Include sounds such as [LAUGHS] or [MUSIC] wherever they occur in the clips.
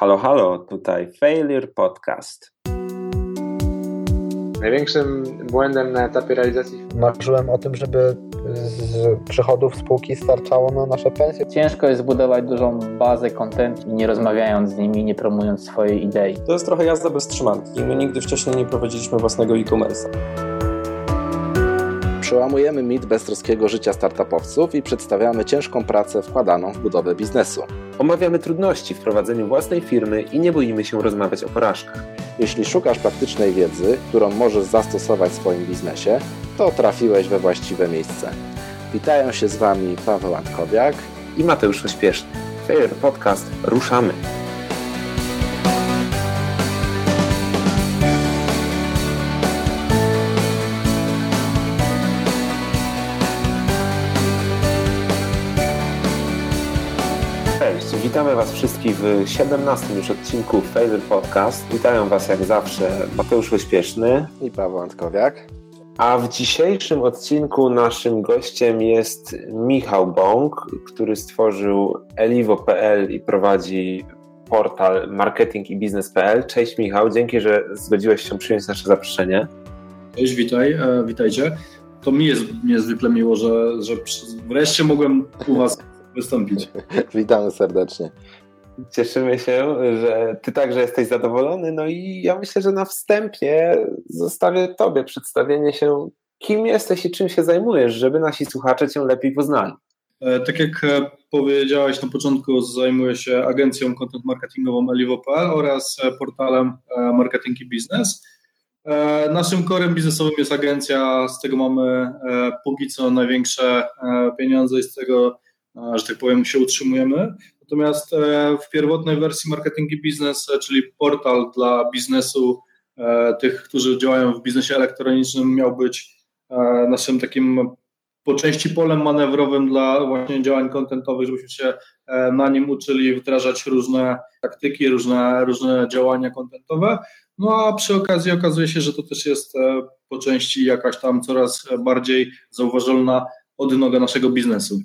Halo, halo, tutaj Failure Podcast. Największym błędem na etapie realizacji Marzyłem o tym, żeby z przychodów spółki starczało na nasze pensje. Ciężko jest zbudować dużą bazę content nie rozmawiając z nimi, nie promując swojej idei. To jest trochę jazda bez trzymanki. My nigdy wcześniej nie prowadziliśmy własnego e-commerce'a. Przełamujemy mit beztroskiego życia startupowców i przedstawiamy ciężką pracę wkładaną w budowę biznesu. Omawiamy trudności w prowadzeniu własnej firmy i nie boimy się rozmawiać o porażkach. Jeśli szukasz praktycznej wiedzy, którą możesz zastosować w swoim biznesie, to trafiłeś we właściwe miejsce. Witają się z Wami Paweł Antkowiak I Mateusz Ośpieszny. Failure Podcast, ruszamy! Cześć, witamy Was wszystkich w 17 już odcinku Failure Podcast. Witają Was jak zawsze Mateusz Ośpieszny. i Paweł Antkowiak. A w dzisiejszym odcinku naszym gościem jest Michał Bąk, który stworzył eliwo.pl i prowadzi portal marketingibiznes.pl. Cześć Michał, dzięki, że zgodziłeś się przyjąć nasze zaproszenie. Cześć, witaj, e, witajcie. To mi jest niezwykle miło, że, że wreszcie mogłem u Was wystąpić. [LAUGHS] Witamy serdecznie. Cieszymy się, że Ty także jesteś zadowolony. No i ja myślę, że na wstępie zostawię Tobie przedstawienie się, kim jesteś i czym się zajmujesz, żeby nasi słuchacze Cię lepiej poznali. E, Tak jak e, powiedziałeś na początku, zajmuję się agencją content marketingową Elivo.pl oraz e, portalem Marketing i Biznes. Naszym korem biznesowym jest agencja, z tego mamy póki co największe pieniądze i z tego, że tak powiem, się utrzymujemy. Natomiast e, w pierwotnej wersji Marketing i Biznes, e, czyli portal dla biznesu, e, tych, którzy działają w biznesie elektronicznym, miał być naszym takim po części polem manewrowym dla właśnie działań kontentowych, żebyśmy się na nim uczyli wdrażać różne taktyki, różne, różne działania kontentowe. No a przy okazji okazuje się, że to też jest po części jakaś tam coraz bardziej zauważalna odnoga naszego biznesu.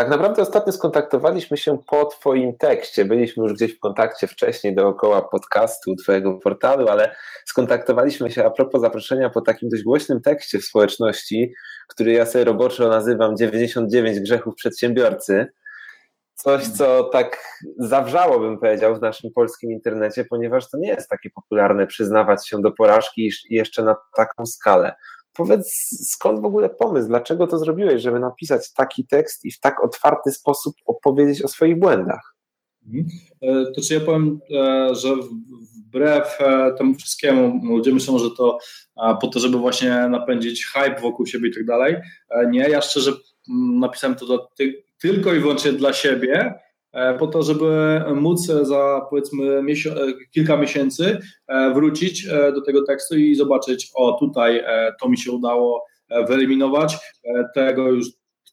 Tak naprawdę ostatnio skontaktowaliśmy się po Twoim tekście. Byliśmy już gdzieś w kontakcie wcześniej dookoła podcastu Twojego portalu, ale skontaktowaliśmy się a propos zaproszenia po takim dość głośnym tekście w społeczności, który ja sobie roboczo nazywam 99 grzechów przedsiębiorcy. Coś, co tak zawrzało, bym powiedział, w naszym polskim internecie, ponieważ to nie jest takie popularne przyznawać się do porażki jeszcze na taką skalę. Powiedz, skąd w ogóle pomysł? Dlaczego to zrobiłeś, żeby napisać taki tekst i w tak otwarty sposób opowiedzieć o swoich błędach? Mhm. E, To czy ja powiem, e, że wbrew e, temu wszystkiemu, ludzie myślą, że to po to, żeby właśnie napędzić hype wokół siebie i tak dalej. Nie, ja szczerze napisałem to ty, tylko i wyłącznie dla siebie, po to, żeby móc za powiedzmy e, kilka miesięcy e, wrócić e, do tego tekstu i zobaczyć, o tutaj e, to mi się udało e, wyeliminować, e, tego już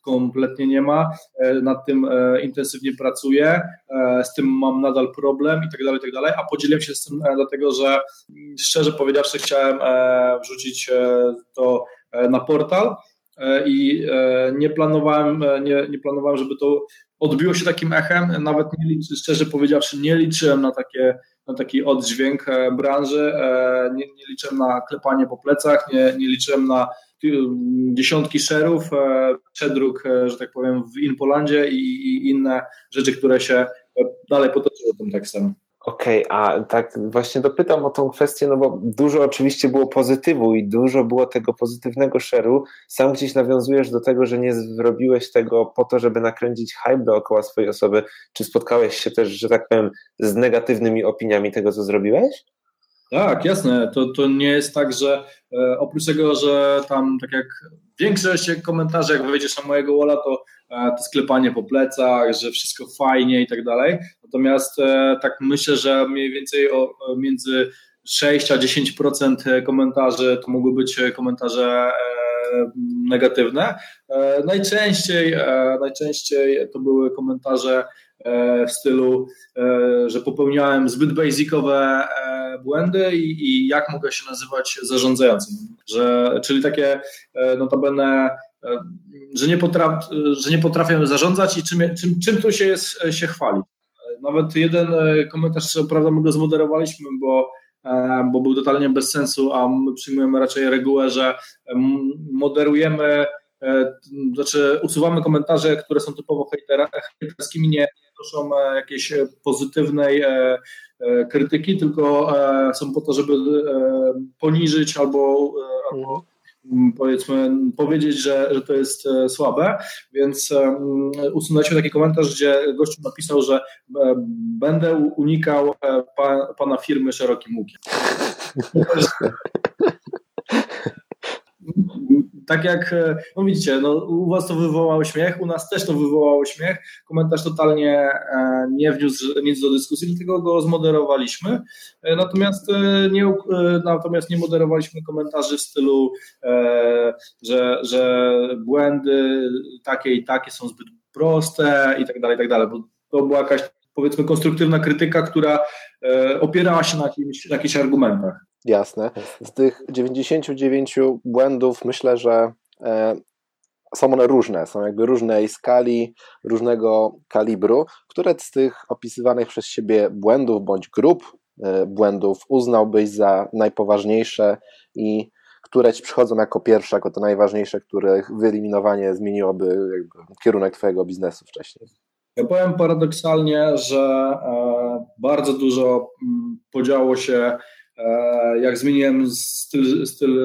kompletnie nie ma, e, nad tym e, intensywnie pracuję, e, z tym mam nadal problem i tak dalej, tak dalej, a podzieliłem się z tym e, dlatego, że mm, szczerze powiedziawszy chciałem e, wrzucić e, to e, na portal e, i e, nie planowałem, e, nie, nie planowałem, żeby to odbiło się takim echem, nawet nie liczy, szczerze powiedziawszy nie liczyłem na takie na taki oddźwięk e, branży, e, nie, nie liczyłem na klepanie po plecach, nie, nie liczyłem na y, dziesiątki szerów, e, przedruk, że tak powiem, w Inpolandzie i, i inne rzeczy, które się dalej potoczyły tym tekstem. Okej, a tak właśnie dopytam o tą kwestię, no bo dużo oczywiście było pozytywu i dużo było tego pozytywnego szeru. Sam gdzieś nawiązujesz do tego, że nie zrobiłeś tego po to, żeby nakręcić hype dookoła swojej osoby. Czy spotkałeś się też, że tak powiem, z negatywnymi opiniami tego, co zrobiłeś? Tak, jasne. To, to nie jest tak, że e, oprócz tego, że tam tak jak większość komentarzy, jak wejdziesz na mojego walla, to, to sklepanie po plecach, że wszystko fajnie i tak dalej. Natomiast e, tak myślę, że mniej więcej o, o między 6 a 10% komentarzy to mogły być komentarze e, negatywne. E, najczęściej, e, najczęściej to były komentarze e, w stylu, e, że popełniałem zbyt basicowe e, błędy i, i jak mogę się nazywać zarządzającym. Że, czyli takie e, notabene, e, że nie, potraf, że nie potrafię zarządzać i czym, czym, czym tu się, jest, się chwalić. Nawet jeden komentarz, co prawda my go zmoderowaliśmy, bo bo był totalnie bez sensu, a my przyjmujemy raczej regułę, że moderujemy, znaczy usuwamy komentarze, które są typowo hejterskimi, nie proszą jakiejś pozytywnej krytyki, tylko są po to, żeby poniżyć albo, albo Mm, powiedzmy, powiedzieć, że, że to jest e, słabe, więc usunęliśmy taki komentarz, gdzie gościu napisał, że e, będę unikał e, pa, pana firmy szerokim łukiem. [LAUGHS] tak jak, e, no widzicie, no, u Was to wywołało śmiech, u nas też to wywołało śmiech. Komentarz totalnie e, nie wniósł nic do dyskusji, dlatego go zmoderowaliśmy. E, natomiast nie, natomiast nie moderowaliśmy komentarzy w stylu, że, że błędy takie i takie są zbyt proste i tak dalej, i tak dalej, bo to była jakaś powiedzmy konstruktywna krytyka, która opierała się na, jakimś, na jakichś argumentach. Jasne. Z tych 99 błędów myślę, że e, są one różne, są jakby różnej skali, różnego kalibru. Które z tych opisywanych przez siebie błędów bądź grup e, błędów uznałbyś za najpoważniejsze i które ci przychodzą jako pierwsze, jako te najważniejsze, których wyeliminowanie zmieniłoby kierunek Twojego biznesu wcześniej? Ja powiem paradoksalnie, że e, bardzo dużo mm, podziało się jak zmieniłem styl, styl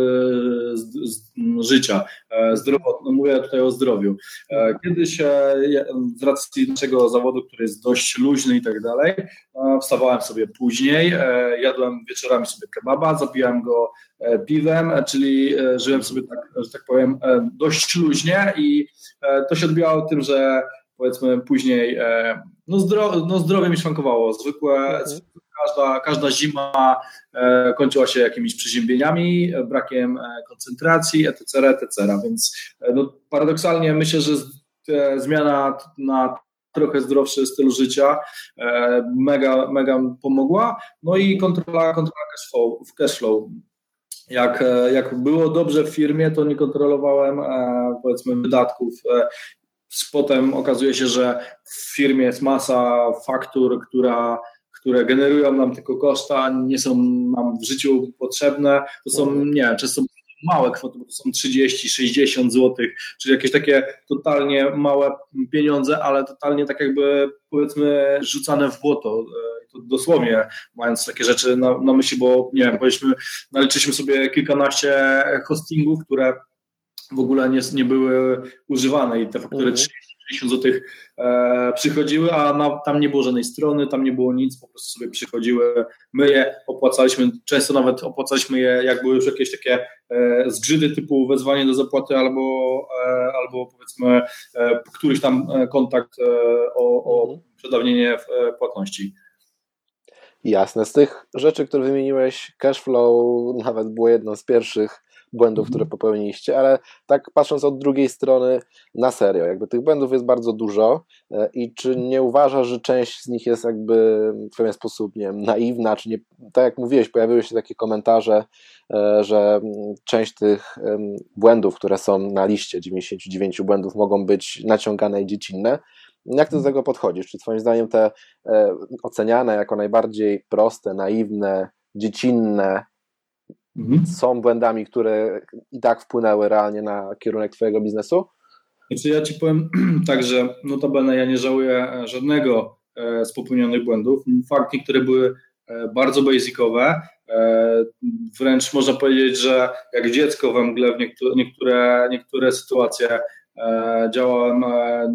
życia e, zdrowotny, mówię tutaj o zdrowiu. E, kiedyś z racji naszego zawodu, który jest dość luźny i tak dalej, wstawałem sobie później, jadłem wieczorami sobie kebaba, zabijałem go piwem, czyli żyłem sobie tak, że tak powiem, dość luźnie i to się odbijało tym, że powiedzmy później no, zdro, no zdrowie mi szwankowało, zwykłe, mhm każda, każda zima e, kończyła się jakimiś przeziębieniami, brakiem e, koncentracji, etc., etc., więc e, no, paradoksalnie myślę, że zmiana na trochę zdrowszy styl życia mega, mega pomogła, no i kontrola, kontrola cashflow, w cashflow. Jak, jak było dobrze w firmie, to nie kontrolowałem powiedzmy wydatków Potem okazuje się, że w firmie jest masa faktur, która które generują nam tylko koszta, nie są nam w życiu potrzebne, to są, mhm. nie często małe kwoty, bo to są 30, 60 zł, czyli jakieś takie totalnie małe pieniądze, ale totalnie tak jakby powiedzmy rzucane w błoto. E, to dosłownie mając takie rzeczy na, na myśli, bo nie wiem, powiedzmy, naliczyliśmy sobie kilkanaście hostingów, które w ogóle nie, nie były używane i te faktury mhm. 30 50 zł e, przychodziły, a na, tam nie było żadnej strony, tam nie było nic, po prostu sobie przychodziły. My je opłacaliśmy, często nawet opłacaliśmy je, jak były już jakieś takie e, zgrzydy typu wezwanie do zapłaty albo, e, albo powiedzmy e, któryś tam kontakt o, o mhm. przedawnienie płatności. Jasne. Z tych rzeczy, które wymieniłeś, cashflow nawet było jedną z pierwszych błędów, które mhm. popełniliście, ale tak patrząc od drugiej strony na serio, jakby tych błędów jest bardzo dużo e, i czy nie uważasz, że część z nich jest jakby w pewien sposób, nie wiem, naiwna, czy nie, tak jak mówiłeś, pojawiły się takie komentarze, e, że część tych błędów, które są na liście 99 błędów mogą być naciągane i dziecinne, jak ty do tego podchodzisz? Czy twoim zdaniem te e, oceniane jako najbardziej proste, naiwne, dziecinne mhm. są błędami, które i tak wpłynęły realnie na kierunek Twojego biznesu? Znaczy ja Ci powiem [CLEARS THROAT] tak, że notabene ja nie żałuję e, żadnego e, z popełnionych błędów. Fakt, niektóre były e, bardzo basicowe, wręcz można powiedzieć, że jak dziecko we mgle w niektóre, niektóre, niektóre sytuacje działałem,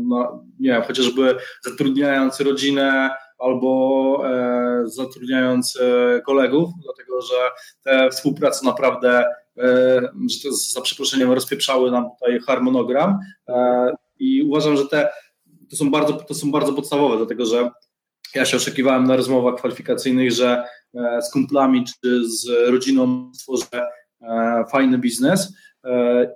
no, nie wiem, chociażby zatrudniając rodzinę, albo e, zatrudniając e, kolegów, dlatego że te współprace naprawdę, e, że to za przeproszeniem, rozpieprzały nam tutaj harmonogram i uważam, że te to są bardzo, to są bardzo podstawowe, dlatego że ja się oszukiwałem na rozmowach kwalifikacyjnych, że z kumplami czy z rodziną stworzę fajny biznes,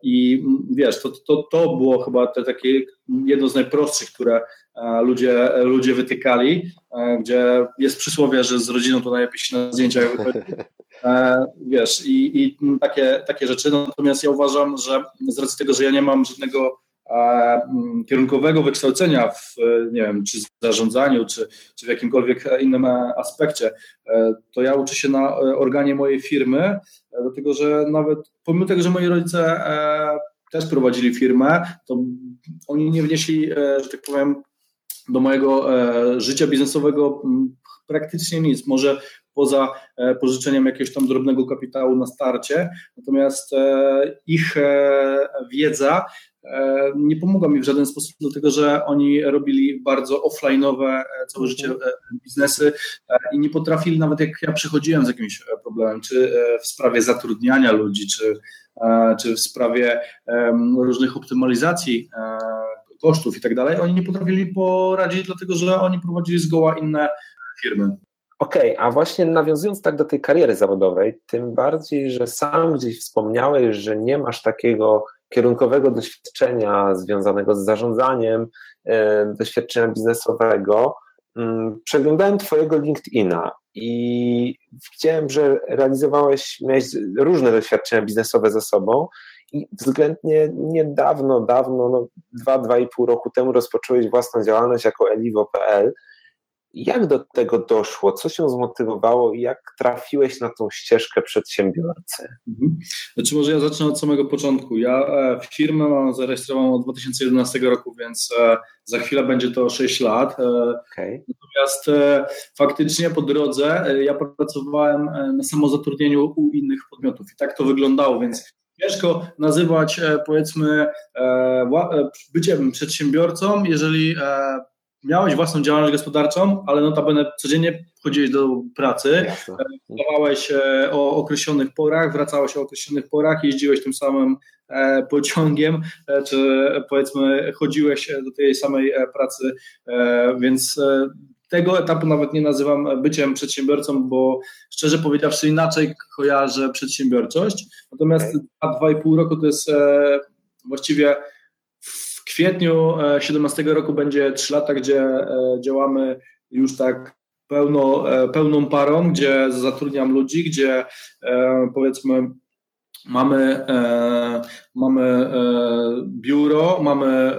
I wiesz, to, to, to było chyba te takie jedno z najprostszych, które e, ludzie, ludzie wytykali, e, gdzie jest przysłowie, że z rodziną to najlepiej się na zdjęciach [LAUGHS] wiesz, i, i takie, takie rzeczy. Natomiast ja uważam, że z racji tego, że ja nie mam żadnego kierunkowego wykształcenia w, nie wiem, czy zarządzaniu, czy, czy w jakimkolwiek innym aspekcie, to ja uczę się na organie mojej firmy, dlatego że nawet pomimo tego, że moi rodzice też prowadzili firmę, to oni nie wnieśli, że tak powiem, do mojego życia biznesowego praktycznie nic. Może poza e, pożyczeniem jakiegoś tam drobnego kapitału na starcie. Natomiast e, ich e, wiedza nie pomogła mi w żaden sposób, dlatego że oni robili bardzo offline'owe całe życie biznesy i nie potrafili, nawet jak ja przychodziłem z jakimś problemem, czy w sprawie zatrudniania ludzi, czy, czy w sprawie różnych optymalizacji kosztów i tak dalej, oni nie potrafili poradzić, dlatego że oni prowadzili zgoła inne firmy. Okej, okay, a właśnie nawiązując tak do tej kariery zawodowej, tym bardziej, że sam gdzieś wspomniałeś, że nie masz takiego kierunkowego doświadczenia związanego z zarządzaniem, e, doświadczenia biznesowego. Mm, przeglądałem Twojego LinkedIna i widziałem, że realizowałeś, miałeś różne doświadczenia biznesowe ze sobą i względnie niedawno, dawno, no dwa, dwa i pół roku temu rozpocząłeś własną działalność jako elivo.pl. Jak do tego doszło? Co się zmotywowało i jak trafiłeś na tą ścieżkę przedsiębiorcy? Mhm. Znaczy może ja zacznę od samego początku. Ja e, firmę mam zarejestrowaną od 2011 roku, więc e, za chwilę będzie to 6 lat. E, okay. Natomiast faktycznie po drodze ja pracowałem na samozatrudnieniu u innych podmiotów i tak to wyglądało, więc ciężko nazywać powiedzmy byciem przedsiębiorcą, jeżeli miałeś własną działalność gospodarczą, ale notabene codziennie chodziłeś do pracy, pracowałeś e, o określonych porach, wracałeś o określonych porach, jeździłeś tym samym e, pociągiem, e, czy powiedzmy chodziłeś do tej samej pracy, więc tego etapu nawet nie nazywam byciem przedsiębiorcą, bo szczerze powiedziawszy inaczej kojarzę przedsiębiorczość, natomiast okay. 2,5 roku to jest właściwie kwietniu 17 e, roku będzie 3 lata, gdzie e, działamy już tak pełno, e, pełną parą, gdzie zatrudniam ludzi, gdzie powiedzmy mamy, mamy biuro, mamy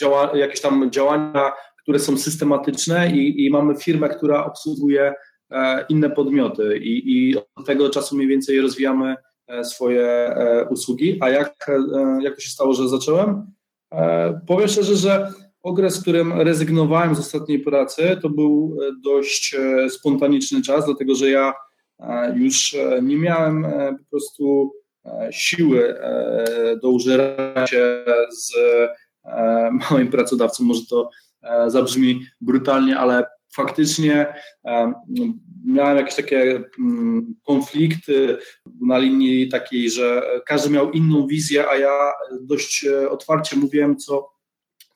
działa, jakieś tam działania, które są systematyczne i, i mamy firmę, która obsługuje inne podmioty i, i od tego czasu mniej więcej rozwijamy swoje usługi. A jak, jak to się stało, że zacząłem? E, powiem szczerze, że okres, w którym rezygnowałem z ostatniej pracy, to był e, dość e, spontaniczny czas, dlatego że ja już nie miałem po prostu siły do użerania się z [LAUGHS] moim pracodawcą. Może to zabrzmi brutalnie, ale faktycznie miałem jakieś takie mm, konflikty na linii takiej, że każdy miał inną wizję, a ja dość e, otwarcie mówiłem, co,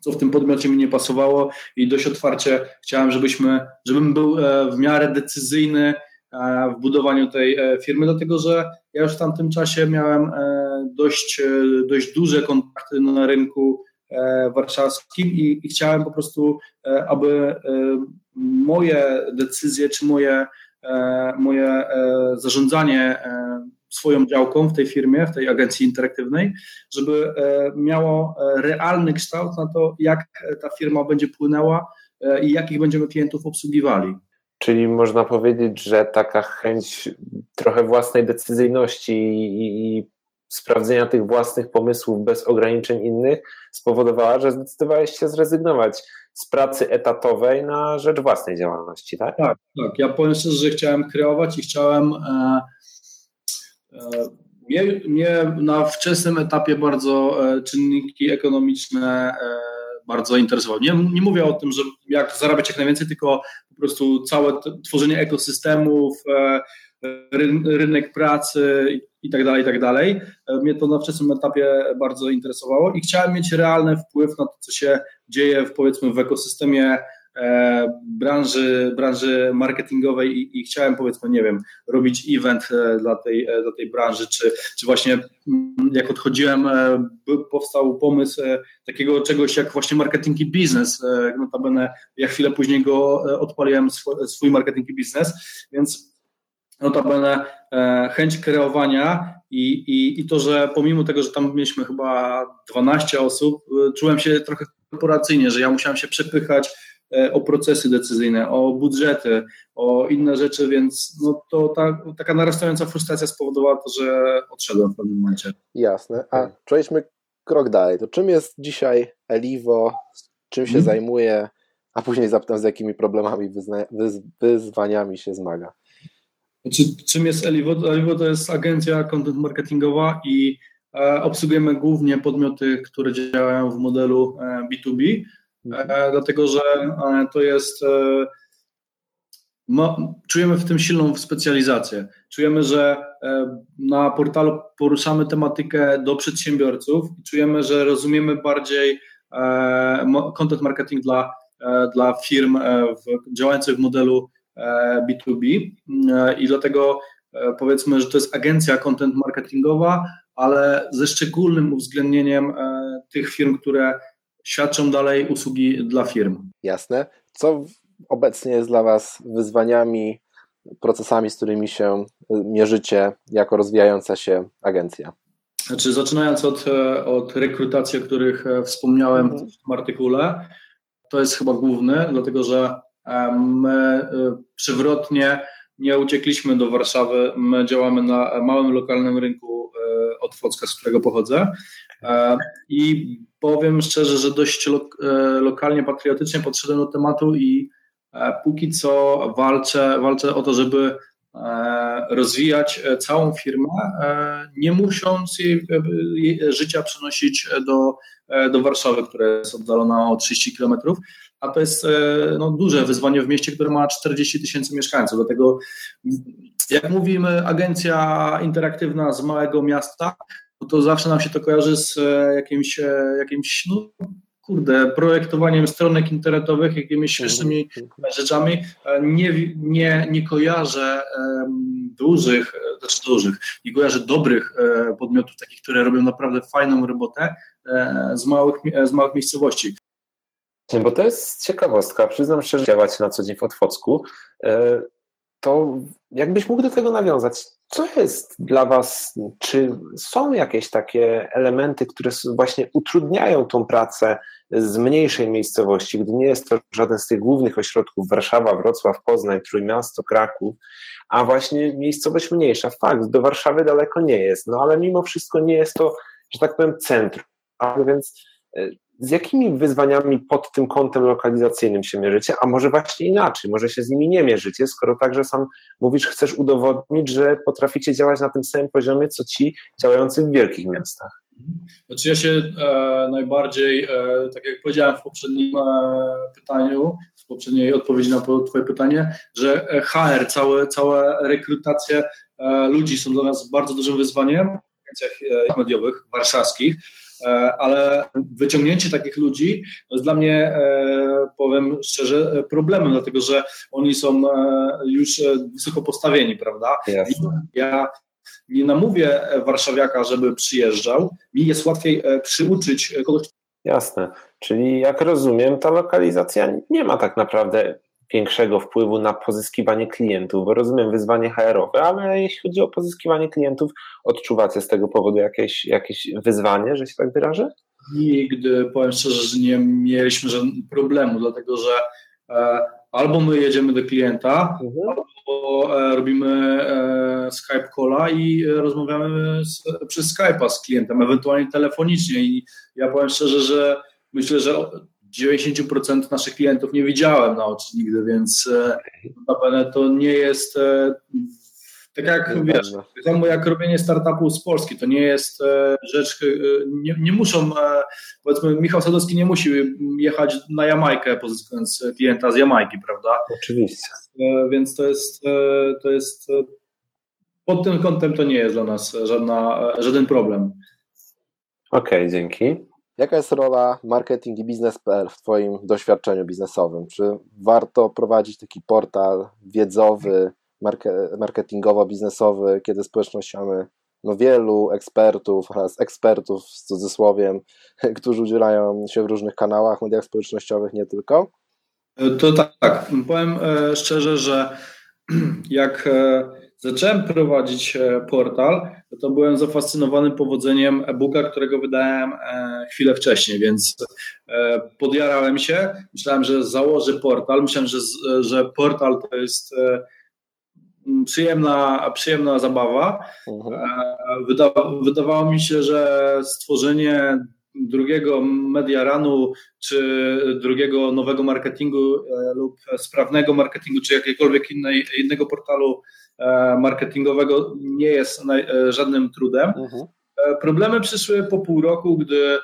co w tym podmiocie mi nie pasowało i dość otwarcie chciałem, żebyśmy, żebym był e, w miarę decyzyjny e, w budowaniu tej firmy, dlatego że ja już w tamtym czasie miałem dość, dość duże kontakty na rynku warszawskim i, i chciałem po prostu, aby moje decyzje czy moje, e, moje e, zarządzanie e, swoją działką w tej firmie, w tej agencji interaktywnej, żeby miało realny kształt na to, jak ta firma będzie płynęła i jakich będziemy klientów obsługiwali. Czyli można powiedzieć, że taka chęć trochę własnej decyzyjności i, sprawdzenia tych własnych pomysłów bez ograniczeń innych spowodowała, że zdecydowałeś się zrezygnować z pracy etatowej na rzecz własnej działalności, tak? Tak, tak. Ja powiem szczerze, że chciałem kreować i chciałem. E, e, mnie, mnie na wczesnym etapie bardzo e, czynniki ekonomiczne e, bardzo interesowały. Nie, nie mówię o tym, że jak zarabiać jak najwięcej, tylko po prostu całe tworzenie ekosystemów, e, rynek pracy i tak dalej, i tak dalej. E, mnie to na wczesnym etapie bardzo interesowało i chciałem mieć realny wpływ na to, co się dzieje w, powiedzmy w ekosystemie e, branży, branży marketingowej i, i, chciałem powiedzmy, nie wiem, robić event e, dla tej, dla tej branży, czy, czy właśnie mm, jak odchodziłem, powstał pomysł takiego czegoś jak właśnie marketing i biznes. Notabene ja chwilę później go odpaliłem, swój, marketing i biznes, więc notabene chęć kreowania i, i, i to, że pomimo tego, że tam mieliśmy chyba 12 osób, czułem się trochę korporacyjnie, że ja musiałem się przepychać E, o procesy decyzyjne, o budżety, o inne rzeczy, więc no to ta, taka narastająca frustracja spowodowała to, że odszedłem w pewnym momencie. Jasne. A przejdźmy krok dalej. To czym jest dzisiaj Elivo, czym się hmm. zajmuje, a później zapytam, z jakimi problemami, wyzwaniami się zmaga. Znaczy, czym jest Elivo? Elivo to jest agencja content marketingowa i e, obsługujemy głównie podmioty, które działają w modelu e, B2B, Mhm. E, dlatego że e, to jest. E, czujemy w tym silną specjalizację. Czujemy, że na portalu poruszamy tematykę do przedsiębiorców i czujemy, że rozumiemy bardziej content marketing dla, dla firm działających w modelu B2B i dlatego powiedzmy, że to jest agencja content marketingowa, ale ze szczególnym uwzględnieniem tych firm, które świadczą dalej usługi dla firm. Jasne. Co obecnie jest dla Was wyzwaniami, procesami, z którymi się mierzycie jako rozwijająca się agencja? Znaczy, zaczynając od, od rekrutacji, o których e, wspomniałem mhm. w tym artykule, to jest chyba główny, dlatego że e, my e, przywrotnie nie uciekliśmy do Warszawy, my działamy na małym lokalnym rynku od Focka, z którego pochodzę. I powiem szczerze, że dość e, lokalnie, patriotycznie podszedłem do tematu i e, póki co walczę, walczę o to, żeby e, rozwijać całą firmę, nie musząc jej, jej życia przenosić do, do Warszawy, która jest oddalona o 30 kilometrów, a to jest no, duże wyzwanie w mieście, które ma 40 tysięcy mieszkańców. Dlatego, jak mówimy, agencja interaktywna z małego miasta, no to zawsze nam się to kojarzy z e, jakimś, e, jakimś no, kurde, projektowaniem stronek internetowych, jakimiś śmiesznymi rzeczami. E, nie, nie, nie kojarzę dużych, znaczy dużych, nie kojarzę dobrych podmiotów, takich, które robią naprawdę fajną robotę z małych, z małych miejscowości. Bo to jest ciekawostka. Przyznam szczerze, działać na co dzień w Otwocku to jakbyś mógł do tego nawiązać? Co jest dla Was, czy są jakieś takie elementy, które właśnie utrudniają tą pracę z mniejszej miejscowości, gdy nie jest to żaden z tych głównych ośrodków Warszawa, Wrocław, Poznań, Trójmiasto, Kraków, a właśnie miejscowość mniejsza. Fakt, do Warszawy daleko nie jest, no ale mimo wszystko nie jest to, że tak powiem, centrum. A więc e, z jakimi wyzwaniami pod tym kątem lokalizacyjnym się mierzycie, a może właśnie inaczej, może się z nimi nie mierzycie, skoro także sam mówisz, chcesz udowodnić, że potraficie działać na tym samym poziomie, co ci działający w wielkich miastach. Znaczy ja się e, najbardziej, e, tak jak powiedziałem w poprzednim e, pytaniu, w poprzedniej odpowiedzi na Twoje pytanie, że HR, całe, całe rekrutacje e, ludzi są dla nas bardzo dużym wyzwaniem w agencjach e, mediowych warszawskich, E, ale wyciągnięcie takich ludzi jest dla mnie, e, powiem szczerze, problemem, dlatego że oni są e, już wysoko postawieni, prawda? Jasne. Ja nie namówię warszawiaka, żeby przyjeżdżał, mi jest łatwiej przyuczyć kogoś. Jasne, czyli jak rozumiem, ta lokalizacja nie ma tak naprawdę większego wpływu na pozyskiwanie klientów, bo rozumiem wyzwanie HR-owe, ale jeśli chodzi o pozyskiwanie klientów, odczuwacie z tego powodu jakieś, jakieś wyzwanie, że się tak wyrażę? Nigdy, powiem szczerze, że nie mieliśmy żadnego problemu, dlatego że e, albo my jedziemy do klienta, mhm. albo e, robimy e, Skype calla i rozmawiamy z, przez Skype'a z klientem, ewentualnie telefonicznie i ja powiem szczerze, że myślę, że 90% naszych klientów nie widziałem na oczy nigdy, więc e, notabene to nie jest e, tak jak wiesz, tak samo jak robienie startupu z Polski, to nie jest e, rzecz, nie, nie muszą, powiedzmy, Michał Sadowski nie musi jechać na Jamajkę pozyskując klienta z Jamajki, prawda? Oczywiście. Więc to jest, to jest pod tym kątem to nie jest dla nas żadna, żaden problem. Okej, okay, dzięki. Jaka jest rola marketing i biznes.pl w Twoim doświadczeniu biznesowym? Czy warto prowadzić taki portal wiedzowy, marketingowo-biznesowy, kiedy społeczność mamy no, wielu ekspertów oraz ekspertów z cudzysłowiem, [LAUGHS] którzy udzielają się w różnych kanałach, mediach społecznościowych, nie tylko? To tak, powiem e, szczerze, że [CLEARS THROAT] jak e, zacząłem prowadzić portal, to byłem zafascynowany powodzeniem e-booka, którego wydałem chwilę wcześniej, więc podjarałem się. Myślałem, że założę portal. Myślałem, że, że portal to jest przyjemna, przyjemna zabawa. Mhm. Wyda, wydawało mi się, że stworzenie drugiego mediaranu, czy drugiego nowego marketingu e, lub sprawnego marketingu, czy jakiegokolwiek innej, innego portalu e, marketingowego nie jest e, żadnym trudem. Mhm. Problemy przyszły po pół roku, gdy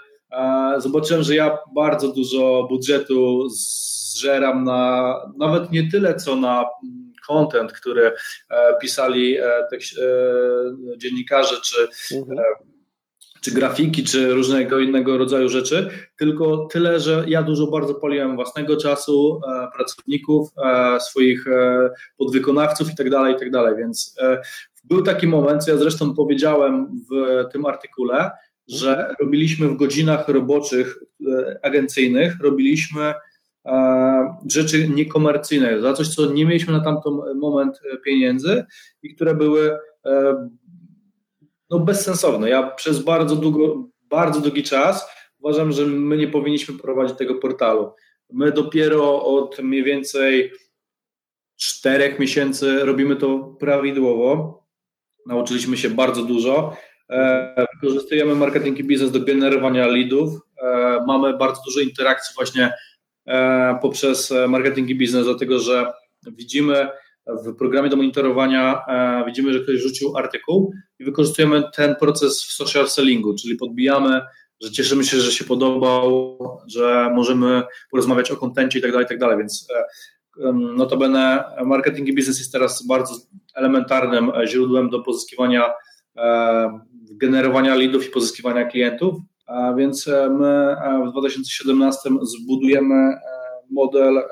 zobaczyłem, że ja bardzo dużo budżetu zżeram na nawet nie tyle co na content, który pisali dziennikarze czy mhm czy grafiki, czy różnego innego rodzaju rzeczy, tylko tyle, że ja dużo bardzo poliłem własnego czasu, e, pracowników, e, swoich e, podwykonawców i tak dalej, i tak więc był taki moment, co ja zresztą powiedziałem w tym artykule, że robiliśmy w godzinach roboczych, agencyjnych, robiliśmy rzeczy niekomercyjne, za coś, co nie mieliśmy na tamten moment pieniędzy i które były no bezsensowne. Ja przez bardzo długo, bardzo długi czas uważam, że my nie powinniśmy prowadzić tego portalu. My dopiero od mniej więcej czterech miesięcy robimy to prawidłowo. Nauczyliśmy się bardzo dużo. E, wykorzystujemy marketing i biznes do generowania leadów. E, mamy bardzo dużo interakcji właśnie e, poprzez marketing i biznes, dlatego że widzimy w programie do monitorowania e, widzimy, że ktoś rzucił artykuł i wykorzystujemy ten proces w social sellingu, czyli podbijamy, że cieszymy się, że się podobał, że możemy porozmawiać o kontencie i tak dalej, tak więc e, notabene marketing i biznes jest teraz bardzo elementarnym źródłem do pozyskiwania, e, generowania leadów i pozyskiwania klientów, więc my w 2017 zbudujemy model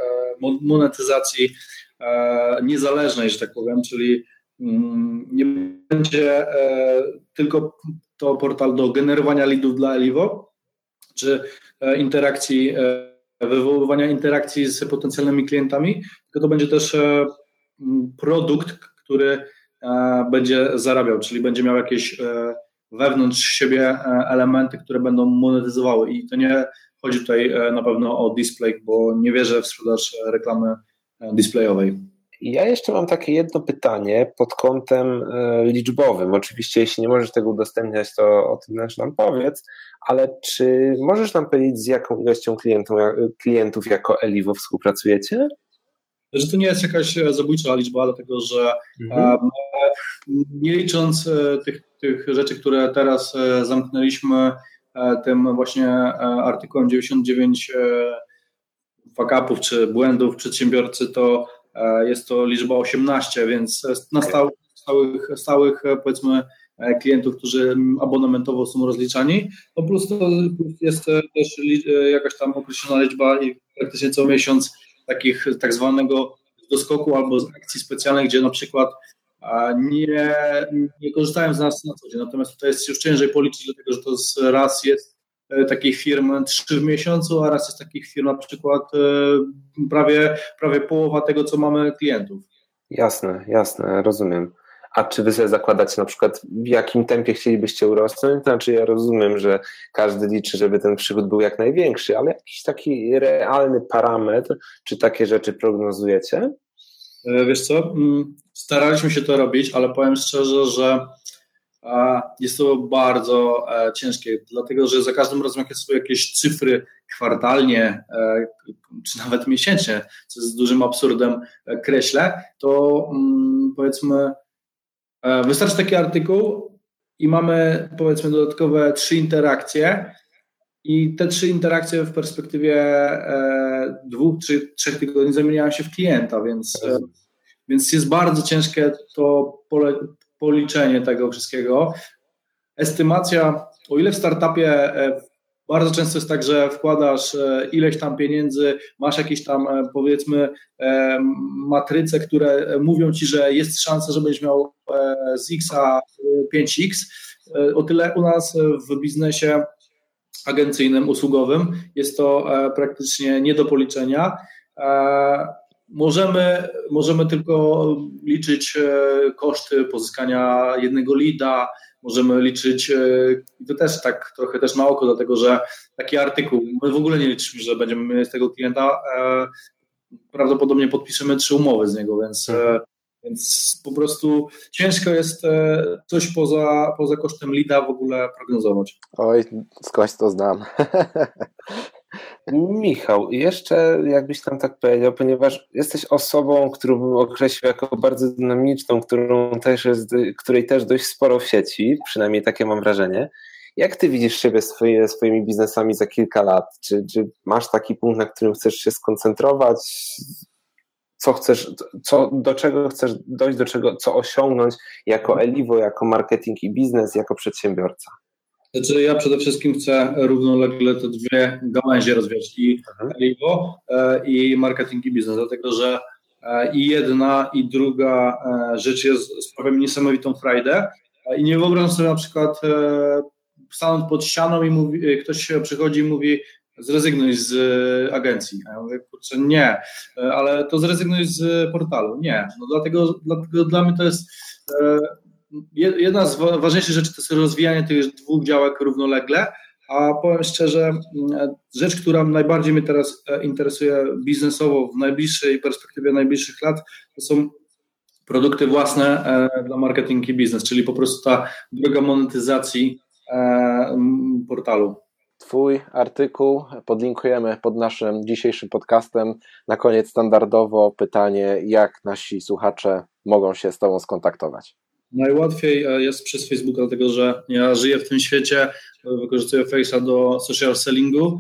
monetyzacji E, niezależnej, że tak powiem, czyli mm, nie będzie e, tylko to portal do generowania leadów dla Elivo, czy e, interakcji, wywoływania interakcji z potencjalnymi klientami, tylko to będzie też produkt, który będzie zarabiał, czyli będzie miał jakieś wewnątrz siebie elementy, które będą monetyzowały. I to nie chodzi tutaj na pewno o display, bo nie wierzę w sprzedaż reklamy displayowej. Ja jeszcze mam takie jedno pytanie pod kątem e, liczbowym. Oczywiście, jeśli nie możesz tego udostępniać, to o tym też nam powiedz, ale czy możesz nam powiedzieć, z jaką ilością klientów, klientów jako Elivo współpracujecie? Że to nie jest jakaś e, zabójcza liczba, dlatego że mhm. nie licząc e, tych, tych rzeczy, które teraz zamknęliśmy tym właśnie artykułem 99 fakapów czy błędów przedsiębiorcy, to e, jest to liczba 18, więc na stałych, stałych, stałych e, powiedzmy e, klientów, którzy abonamentowo są rozliczani, no plus to jest też jakaś tam określona liczba i praktycznie co miesiąc takich tak zwanego doskoku albo z akcji specjalnych, gdzie na przykład nie, nie korzystają z nas na co dzień, natomiast tutaj jest już ciężej policzyć, dlatego że to raz jest E, takich firm trzy w miesiącu, a raz jest takich firm na przykład e, prawie, prawie połowa tego, co mamy klientów. Jasne, jasne, rozumiem. A czy wy sobie zakładacie na przykład, w jakim tempie chcielibyście urosnąć? Znaczy, ja rozumiem, że każdy liczy, żeby ten przychód był jak największy, ale jakiś taki realny parametr, czy takie rzeczy prognozujecie? E, wiesz co, mm, staraliśmy się to robić, ale powiem szczerze, że jest to bardzo e, ciężkie, dlatego że za każdym razem, jak są jakieś cyfry kwartalnie, e, czy nawet miesięcznie, co jest dużym absurdem, e, kreślę, to mm, powiedzmy, wystarczy taki artykuł i mamy powiedzmy dodatkowe trzy interakcje. I te trzy interakcje w perspektywie dwóch, czy trzech tygodni zamieniają się w klienta, więc, więc jest bardzo ciężkie to pole, policzenie tego wszystkiego. Estymacja, o ile w startupie e, bardzo często jest tak, że wkładasz e, ileś tam pieniędzy, masz jakieś tam e, powiedzmy matryce, które mówią ci, że jest szansa, że będziesz miał z X 5X. O tyle u nas w biznesie agencyjnym, usługowym jest to praktycznie nie do policzenia możemy, możemy tylko liczyć koszty pozyskania jednego lida, możemy liczyć, i to też tak trochę też na oko, dlatego że taki artykuł, my w ogóle nie liczymy, że będziemy mieli z tego klienta, prawdopodobnie podpiszemy trzy umowy z niego, więc, mhm. więc po prostu ciężko jest coś poza, poza kosztem lida w ogóle prognozować. Oj, skądś to znam. [LAUGHS] Michał, jeszcze jakbyś tam tak powiedział, ponieważ jesteś osobą, którą bym określił jako bardzo dynamiczną, którą też jest, której też dość sporo w sieci, przynajmniej takie mam wrażenie. Jak ty widzisz siebie swoje, swoimi biznesami za kilka lat? Czy, czy masz taki punkt, na którym chcesz się skoncentrować? Co chcesz, co, do czego chcesz dojść, do czego, co osiągnąć jako Elivo, jako marketing i biznes, jako przedsiębiorca? Znaczy ja przede wszystkim chcę równolegle te dwie gałęzie rozwijać i Elivo e, i marketing i biznes, dlatego że e, i jedna i druga e, rzecz jest, sprawia mi niesamowitą frajdę. I nie wyobrażam sobie na przykład stanąć pod ścianą i mówi, ktoś przychodzi i mówi zrezygnuj z agencji. A ja mówię, kurczę, nie, ale to zrezygnuj z portalu. Nie, no dlatego, dlatego dla mnie to jest jedna z ważniejszych rzeczy to jest rozwijanie tych dwóch działek równolegle, a powiem szczerze, rzecz, która najbardziej mnie teraz e, interesuje biznesowo w najbliższej perspektywie najbliższych lat, to są produkty własne e, dla marketing i biznes, czyli po prostu ta droga monetyzacji e, portalu. Twój artykuł podlinkujemy pod naszym dzisiejszym podcastem. Na koniec standardowo pytanie, jak nasi słuchacze mogą się z Tobą skontaktować? Najłatwiej e, jest przez Facebooka, dlatego że ja żyję w tym świecie, e, wykorzystuję Face'a do social sellingu,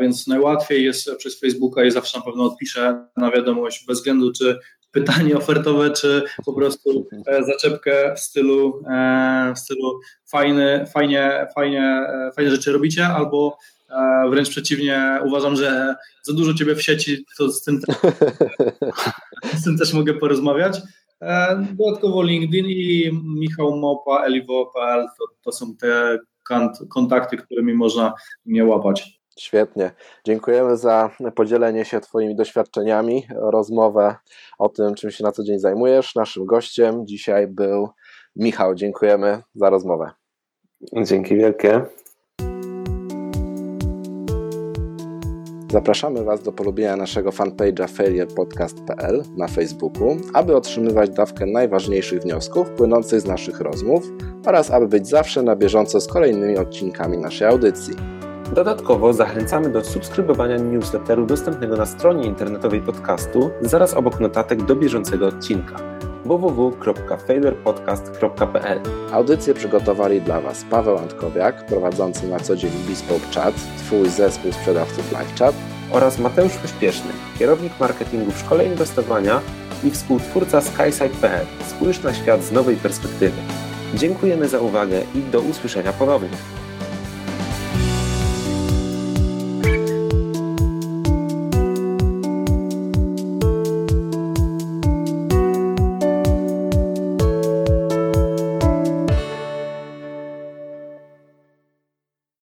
więc najłatwiej jest przez Facebooka i zawsze na pewno odpiszę na wiadomość bez względu czy pytanie ofertowe, czy po prostu e, zaczepkę w stylu, w stylu fajny, fajnie, fajnie, fajne rzeczy robicie, albo wręcz przeciwnie, uważam, że za dużo ciebie w sieci, to z tym, [LAUGHS] z tym też mogę porozmawiać. E, dodatkowo LinkedIn i Michał Mopa, eliwo.pl to, to są te kontakty, którymi można mnie łapać. Świetnie. Dziękujemy za podzielenie się Twoimi doświadczeniami, rozmowę o tym, czym się na co dzień zajmujesz. Naszym gościem dzisiaj był Michał. Dziękujemy za rozmowę. Dzięki wielkie. Zapraszamy Was do polubienia naszego fanpage'a failurepodcast.pl na Facebooku, aby otrzymywać dawkę najważniejszych wniosków płynących z naszych rozmów oraz aby być zawsze na bieżąco z kolejnymi odcinkami naszej audycji. Dodatkowo zachęcamy do subskrybowania newsletteru dostępnego na stronie internetowej podcastu zaraz obok notatek do bieżącego odcinka www.failurepodcast.pl Audycję przygotowali dla Was Paweł Antkowiak, prowadzący na co dzień Bespoke Chat, Twój zespół sprzedawców LiveChat oraz Mateusz Pośpieszny, kierownik marketingu w szkole inwestowania i współtwórca SkySide.pl. Spójrz na świat z nowej perspektywy. Dziękujemy za uwagę i do usłyszenia ponownie.